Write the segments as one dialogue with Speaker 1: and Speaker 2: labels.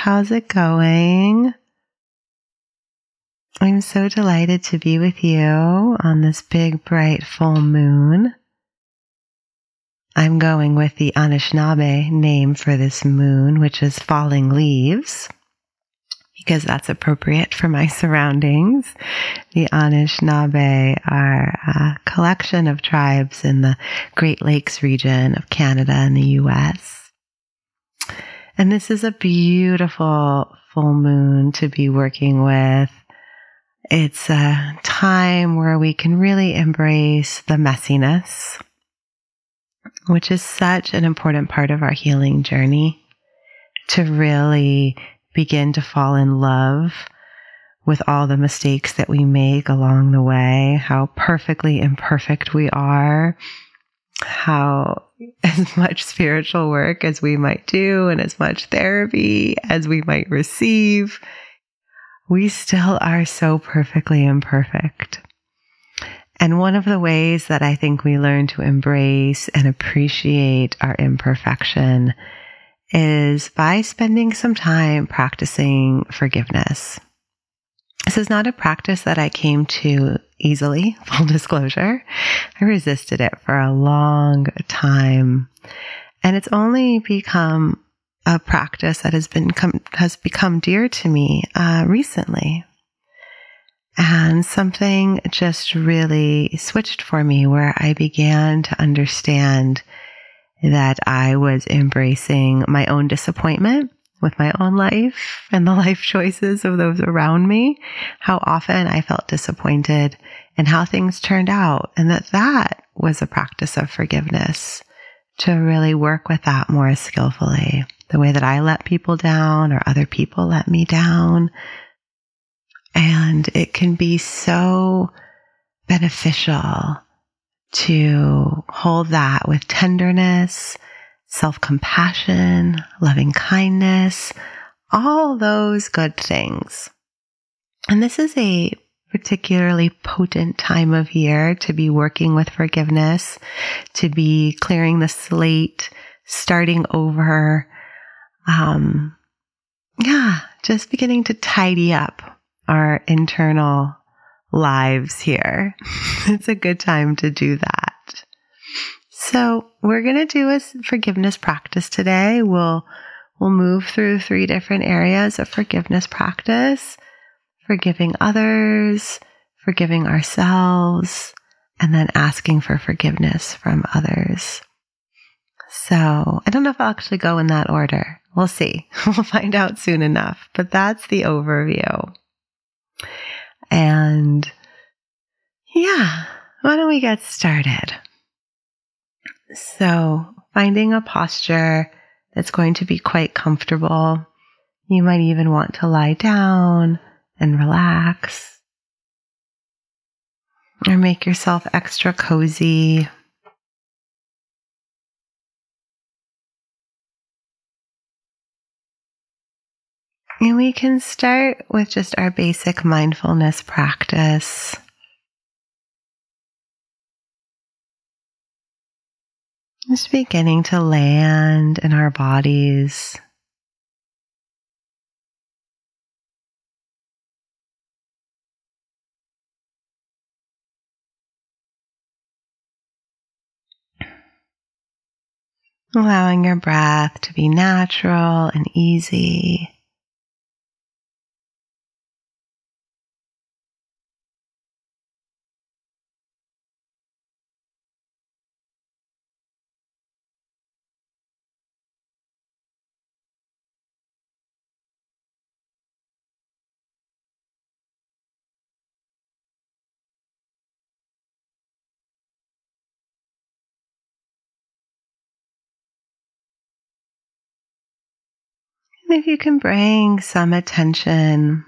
Speaker 1: how's it going? I'm so delighted to be with you on this big, bright, full moon. I'm going with the Anishinaabe name for this moon, which is falling leaves because that's appropriate for my surroundings. The Anishinaabe are a collection of tribes in the Great Lakes region of Canada and the US. And this is a beautiful full moon to be working with. It's a time where we can really embrace the messiness, which is such an important part of our healing journey to really begin to fall in love with all the mistakes that we make along the way, how perfectly imperfect we are, how as much spiritual work as we might do and as much therapy as we might receive, we still are so perfectly imperfect. And one of the ways that I think we learn to embrace and appreciate our imperfection is by spending some time practicing forgiveness. This is not a practice that I came to easily, full disclosure. I resisted it for a long time. And it's only become a practice that has been has become dear to me uh, recently. And something just really switched for me where I began to understand that I was embracing my own disappointment with my own life and the life choices of those around me, how often I felt disappointed and how things turned out. And that that was a practice of forgiveness to really work with that more skillfully. The way that I let people down or other people let me down. And it can be so beneficial to hold that with tenderness, self compassion, loving kindness, all those good things. And this is a particularly potent time of year to be working with forgiveness, to be clearing the slate, starting over. Um, yeah, just beginning to tidy up our internal lives here. it's a good time to do that. So we're going to do a forgiveness practice today. We'll, we'll move through three different areas of forgiveness practice, forgiving others, forgiving ourselves, and then asking for forgiveness from others. So I don't know if I'll actually go in that order. We'll see. We'll find out soon enough, but that's the overview. And yeah, why don't we get started? So, finding a posture that's going to be quite comfortable. You might even want to lie down and relax. Or make yourself extra cozy And we can start with just our basic mindfulness practice. Just beginning to land in our bodies. Allowing your breath to be natural and easy. If you can bring some attention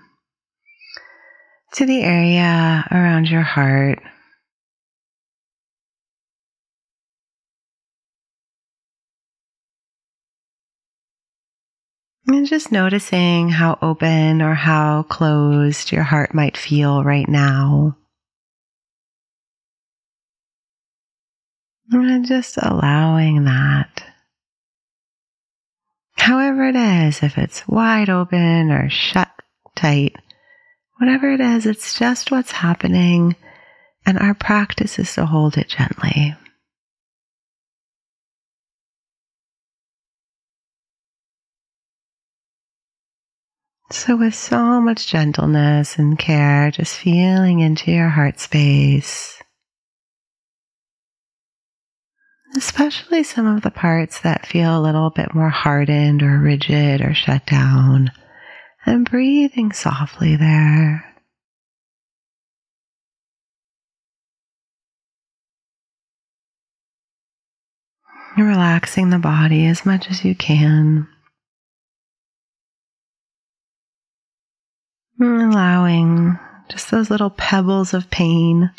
Speaker 1: to the area around your heart. And just noticing how open or how closed your heart might feel right now. And just allowing that. Whatever it is, if it's wide open or shut tight, whatever it is, it's just what's happening. And our practice is to hold it gently. So, with so much gentleness and care, just feeling into your heart space, especially some of the parts that feel a little bit more hardened or rigid or shut down, and breathing softly there. Relaxing the body as much as you can. Allowing just those little pebbles of pain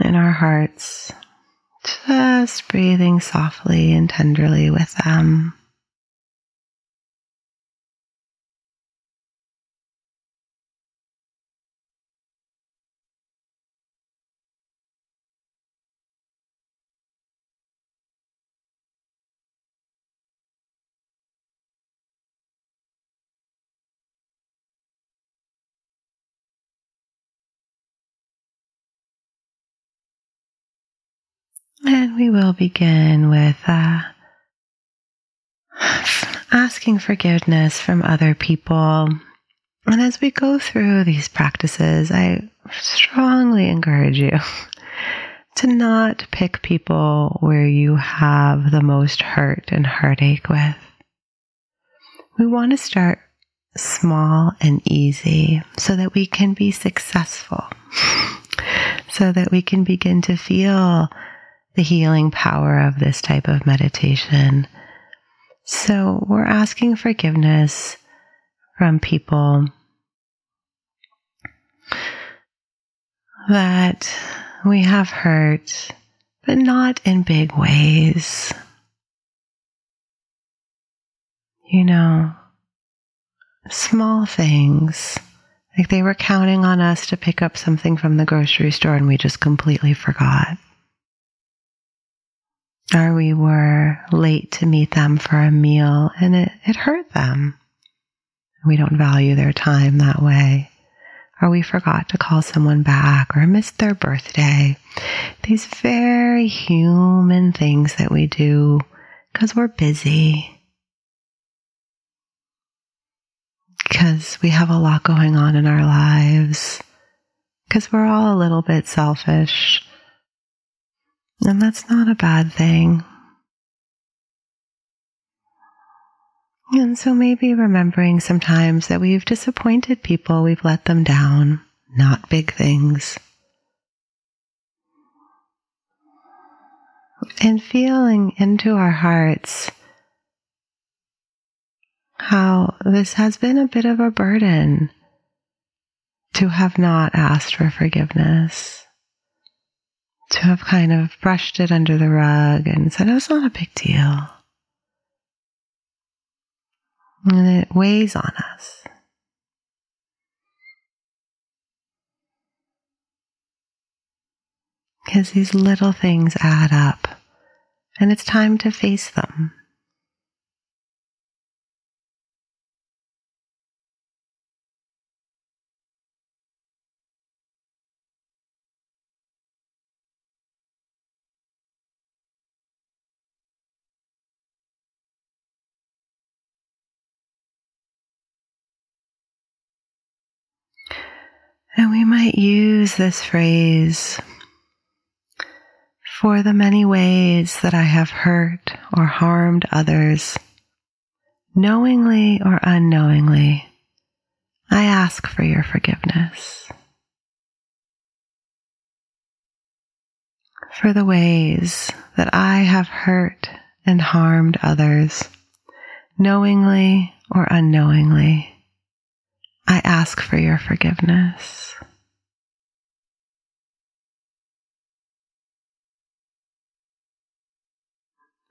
Speaker 1: in our hearts, just breathing softly and tenderly with them. We will begin with uh, asking forgiveness from other people. And as we go through these practices, I strongly encourage you to not pick people where you have the most hurt and heartache with. We want to start small and easy so that we can be successful, so that we can begin to feel the healing power of this type of meditation. So we're asking forgiveness from people that we have hurt, but not in big ways. You know, small things. Like they were counting on us to pick up something from the grocery store and we just completely forgot or we were late to meet them for a meal and it, it hurt them. We don't value their time that way. Or we forgot to call someone back or missed their birthday. These very human things that we do because we're busy. Because we have a lot going on in our lives. Because we're all a little bit selfish and that's not a bad thing. And so maybe remembering sometimes that we've disappointed people, we've let them down, not big things. And feeling into our hearts how this has been a bit of a burden to have not asked for forgiveness to have kind of brushed it under the rug and said, oh, it's not a big deal. And it weighs on us. Because these little things add up, and it's time to face them. And we might use this phrase for the many ways that I have hurt or harmed others, knowingly or unknowingly. I ask for your forgiveness. For the ways that I have hurt and harmed others, knowingly or unknowingly. I ask for your forgiveness.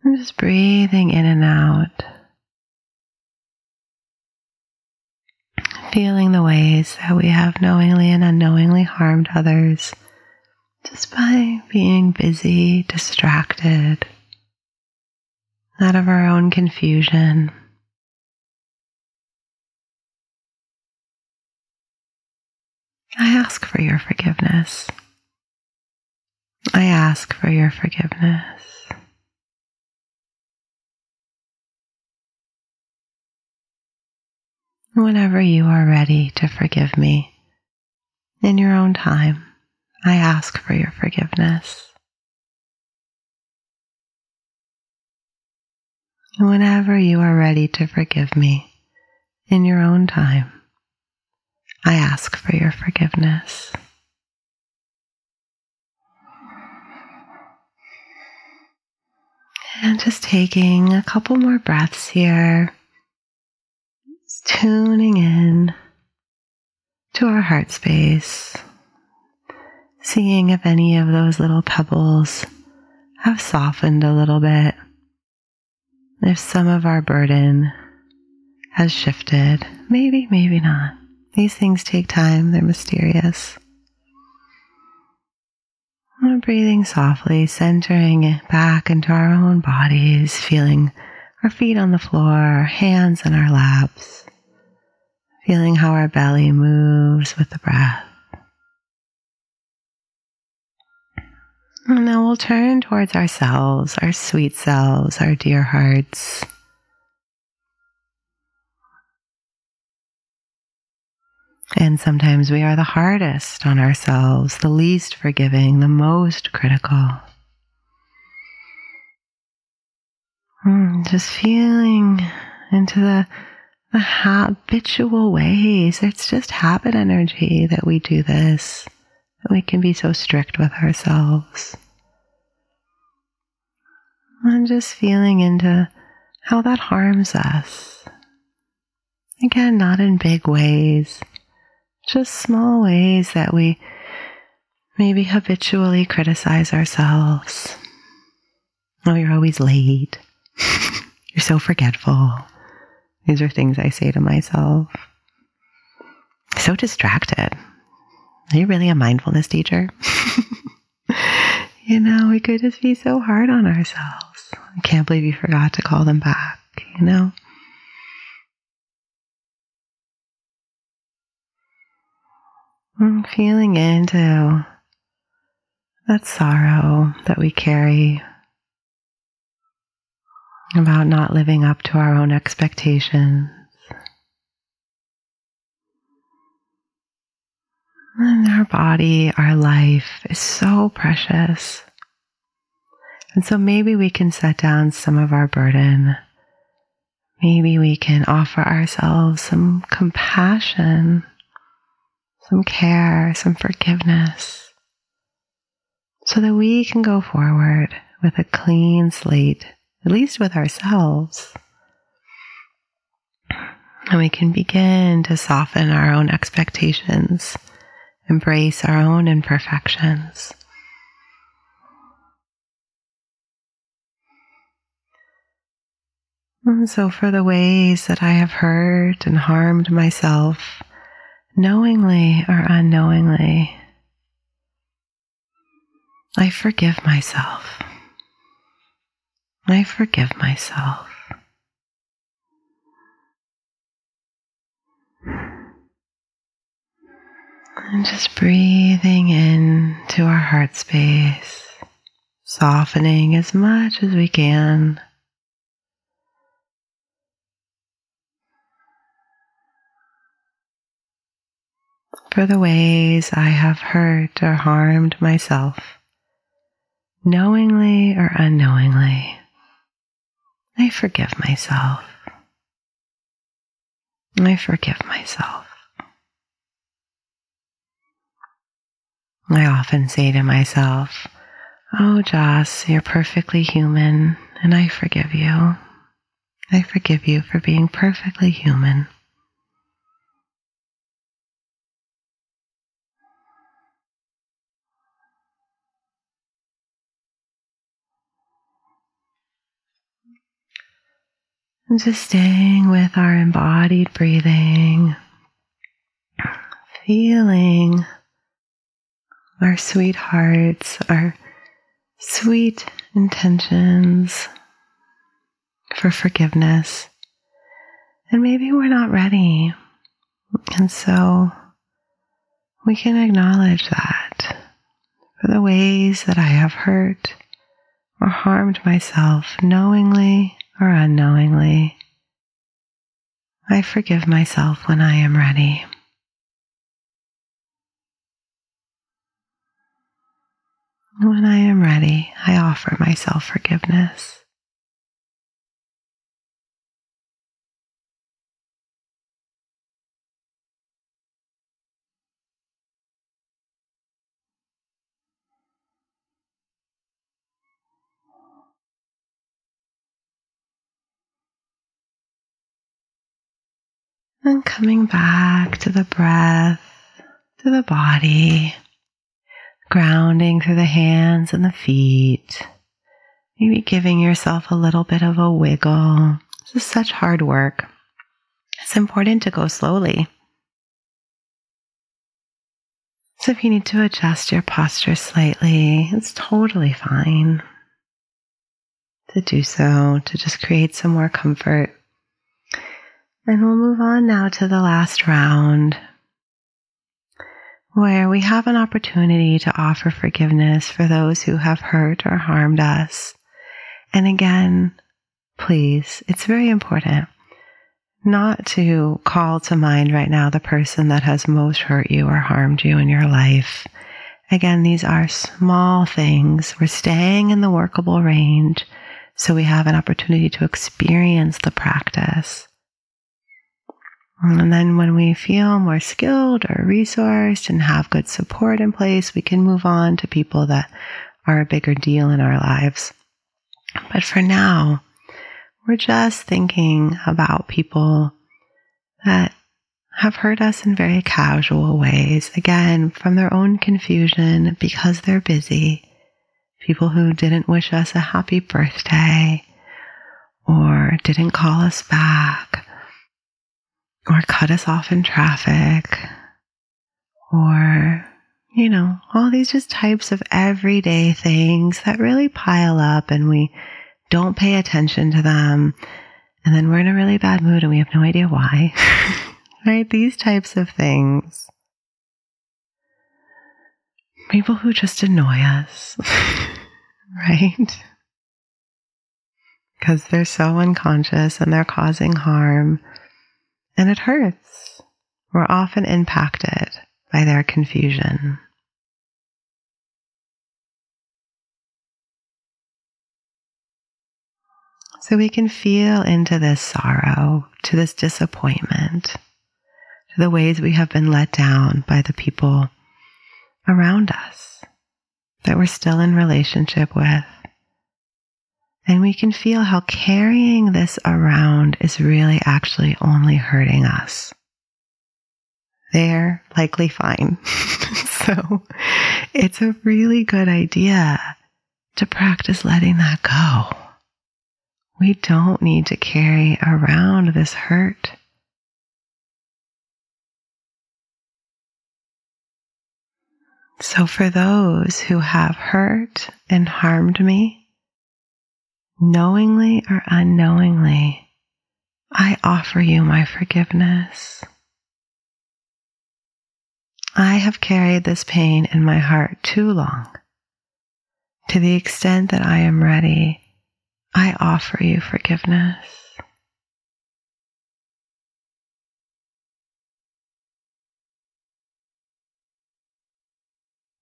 Speaker 1: I'm just breathing in and out, feeling the ways that we have knowingly and unknowingly harmed others just by being busy, distracted, out of our own confusion. I ask for your forgiveness. I ask for your forgiveness. Whenever you are ready to forgive me, in your own time, I ask for your forgiveness. Whenever you are ready to forgive me, in your own time, I ask for your forgiveness. And just taking a couple more breaths here, just tuning in to our heart space, seeing if any of those little pebbles have softened a little bit, if some of our burden has shifted. Maybe, maybe not. These things take time, they're mysterious. We're breathing softly, centering back into our own bodies, feeling our feet on the floor, our hands in our laps, feeling how our belly moves with the breath. And now we'll turn towards ourselves, our sweet selves, our dear hearts. And sometimes we are the hardest on ourselves, the least forgiving, the most critical. Mm, just feeling into the, the habitual ways. It's just habit energy that we do this, that we can be so strict with ourselves. And just feeling into how that harms us. Again, not in big ways just small ways that we maybe habitually criticize ourselves. Oh, you're always late. you're so forgetful. These are things I say to myself. So distracted. Are you really a mindfulness teacher? you know, we could just be so hard on ourselves. I can't believe you forgot to call them back, you know? Feeling into that sorrow that we carry about not living up to our own expectations. And our body, our life is so precious. And so maybe we can set down some of our burden. Maybe we can offer ourselves some compassion some care, some forgiveness, so that we can go forward with a clean slate, at least with ourselves. And we can begin to soften our own expectations, embrace our own imperfections. And so, for the ways that I have hurt and harmed myself, knowingly or unknowingly, I forgive myself. I forgive myself. And just breathing in to our heart space, softening as much as we can. For the ways I have hurt or harmed myself, knowingly or unknowingly. I forgive myself. I forgive myself. I often say to myself, Oh, Joss, you're perfectly human, and I forgive you. I forgive you for being perfectly human. Just staying with our embodied breathing, feeling our sweet hearts, our sweet intentions for forgiveness. And maybe we're not ready. And so we can acknowledge that for the ways that I have hurt or harmed myself knowingly or unknowingly. I forgive myself when I am ready. When I am ready, I offer myself forgiveness. And coming back to the breath, to the body, grounding through the hands and the feet. Maybe giving yourself a little bit of a wiggle. This is such hard work. It's important to go slowly. So if you need to adjust your posture slightly, it's totally fine to do so, to just create some more comfort. And we'll move on now to the last round where we have an opportunity to offer forgiveness for those who have hurt or harmed us. And again, please, it's very important not to call to mind right now the person that has most hurt you or harmed you in your life. Again, these are small things. We're staying in the workable range so we have an opportunity to experience the practice. And then when we feel more skilled or resourced and have good support in place, we can move on to people that are a bigger deal in our lives. But for now, we're just thinking about people that have hurt us in very casual ways. Again, from their own confusion because they're busy. People who didn't wish us a happy birthday or didn't call us back or cut us off in traffic or you know, all these just types of everyday things that really pile up and we don't pay attention to them. And then we're in a really bad mood and we have no idea why. right? These types of things. People who just annoy us. right? Because they're so unconscious and they're causing harm and it hurts. We're often impacted by their confusion. So we can feel into this sorrow, to this disappointment, to the ways we have been let down by the people around us that we're still in relationship with. And we can feel how carrying this around is really actually only hurting us. They're likely fine. so it's a really good idea to practice letting that go. We don't need to carry around this hurt. So, for those who have hurt and harmed me, knowingly or unknowingly, I offer you my forgiveness. I have carried this pain in my heart too long. To the extent that I am ready, I offer you forgiveness.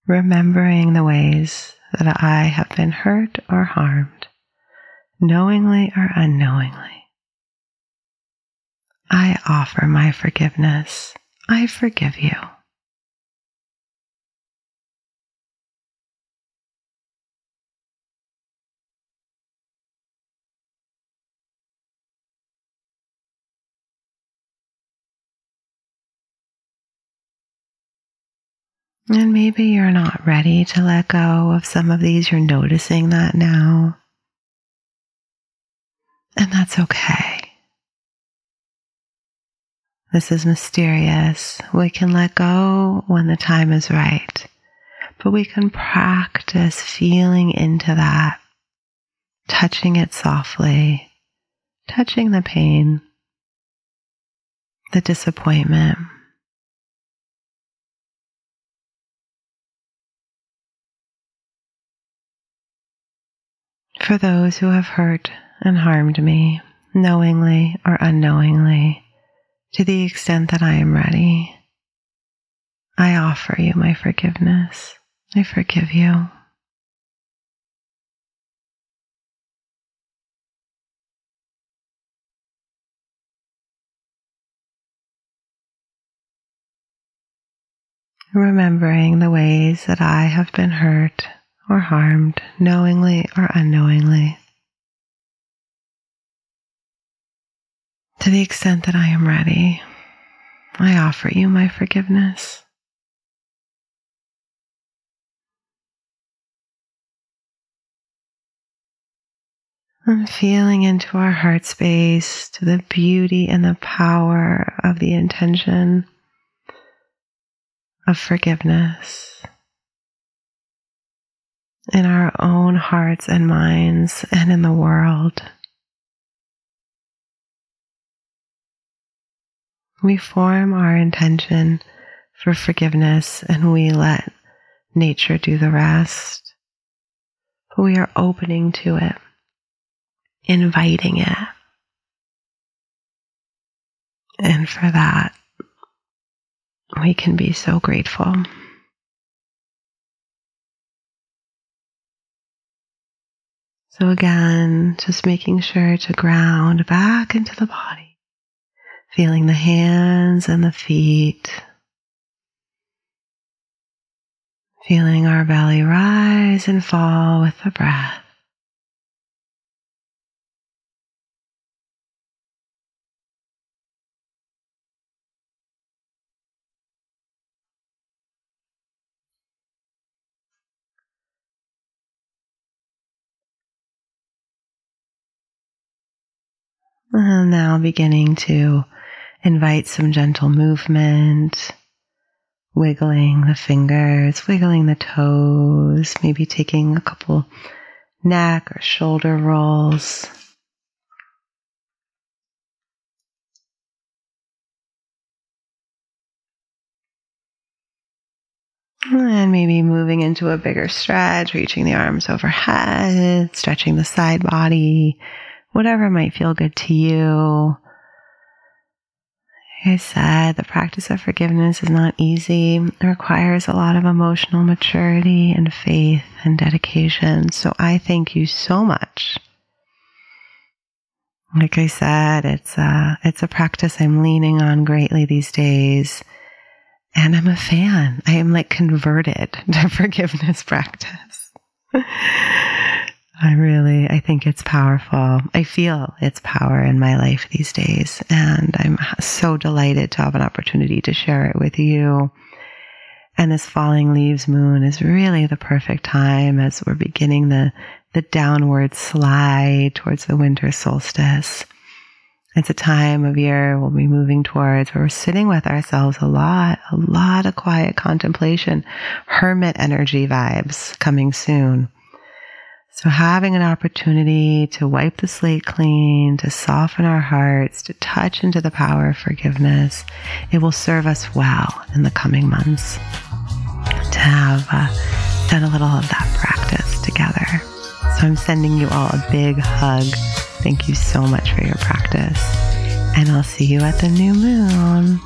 Speaker 1: Remembering the ways that I have been hurt or harmed knowingly or unknowingly. I offer my forgiveness. I forgive you. And maybe you're not ready to let go of some of these. You're noticing that now. And that's okay. This is mysterious. We can let go when the time is right, but we can practice feeling into that, touching it softly, touching the pain, the disappointment. For those who have hurt and harmed me, knowingly or unknowingly, to the extent that I am ready. I offer you my forgiveness. I forgive you. remembering the ways that I have been hurt or harmed, knowingly or unknowingly. To the extent that I am ready, I offer you my forgiveness. I'm feeling into our heart space to the beauty and the power of the intention of forgiveness in our own hearts and minds and in the world. We form our intention for forgiveness and we let nature do the rest. But we are opening to it, inviting it. And for that, we can be so grateful. So, again, just making sure to ground back into the body, feeling the hands and the feet, feeling our belly rise and fall with the breath. And now beginning to invite some gentle movement, wiggling the fingers, wiggling the toes, maybe taking a couple neck or shoulder rolls. And maybe moving into a bigger stretch, reaching the arms overhead, stretching the side body, whatever might feel good to you. I said, the practice of forgiveness is not easy. It requires a lot of emotional maturity and faith and dedication. So I thank you so much. Like I said, it's a, it's a practice I'm leaning on greatly these days. And I'm a fan. I am like converted to forgiveness practice. I really, I think it's powerful. I feel its power in my life these days. And I'm so delighted to have an opportunity to share it with you. And this falling leaves moon is really the perfect time as we're beginning the, the downward slide towards the winter solstice. It's a time of year we'll be moving towards where we're sitting with ourselves a lot, a lot of quiet contemplation, hermit energy vibes coming soon. So, having an opportunity to wipe the slate clean, to soften our hearts, to touch into the power of forgiveness, it will serve us well in the coming months to have uh, done a little of that practice together. So, I'm sending you all a big hug. Thank you so much for your practice. And I'll see you at the new moon.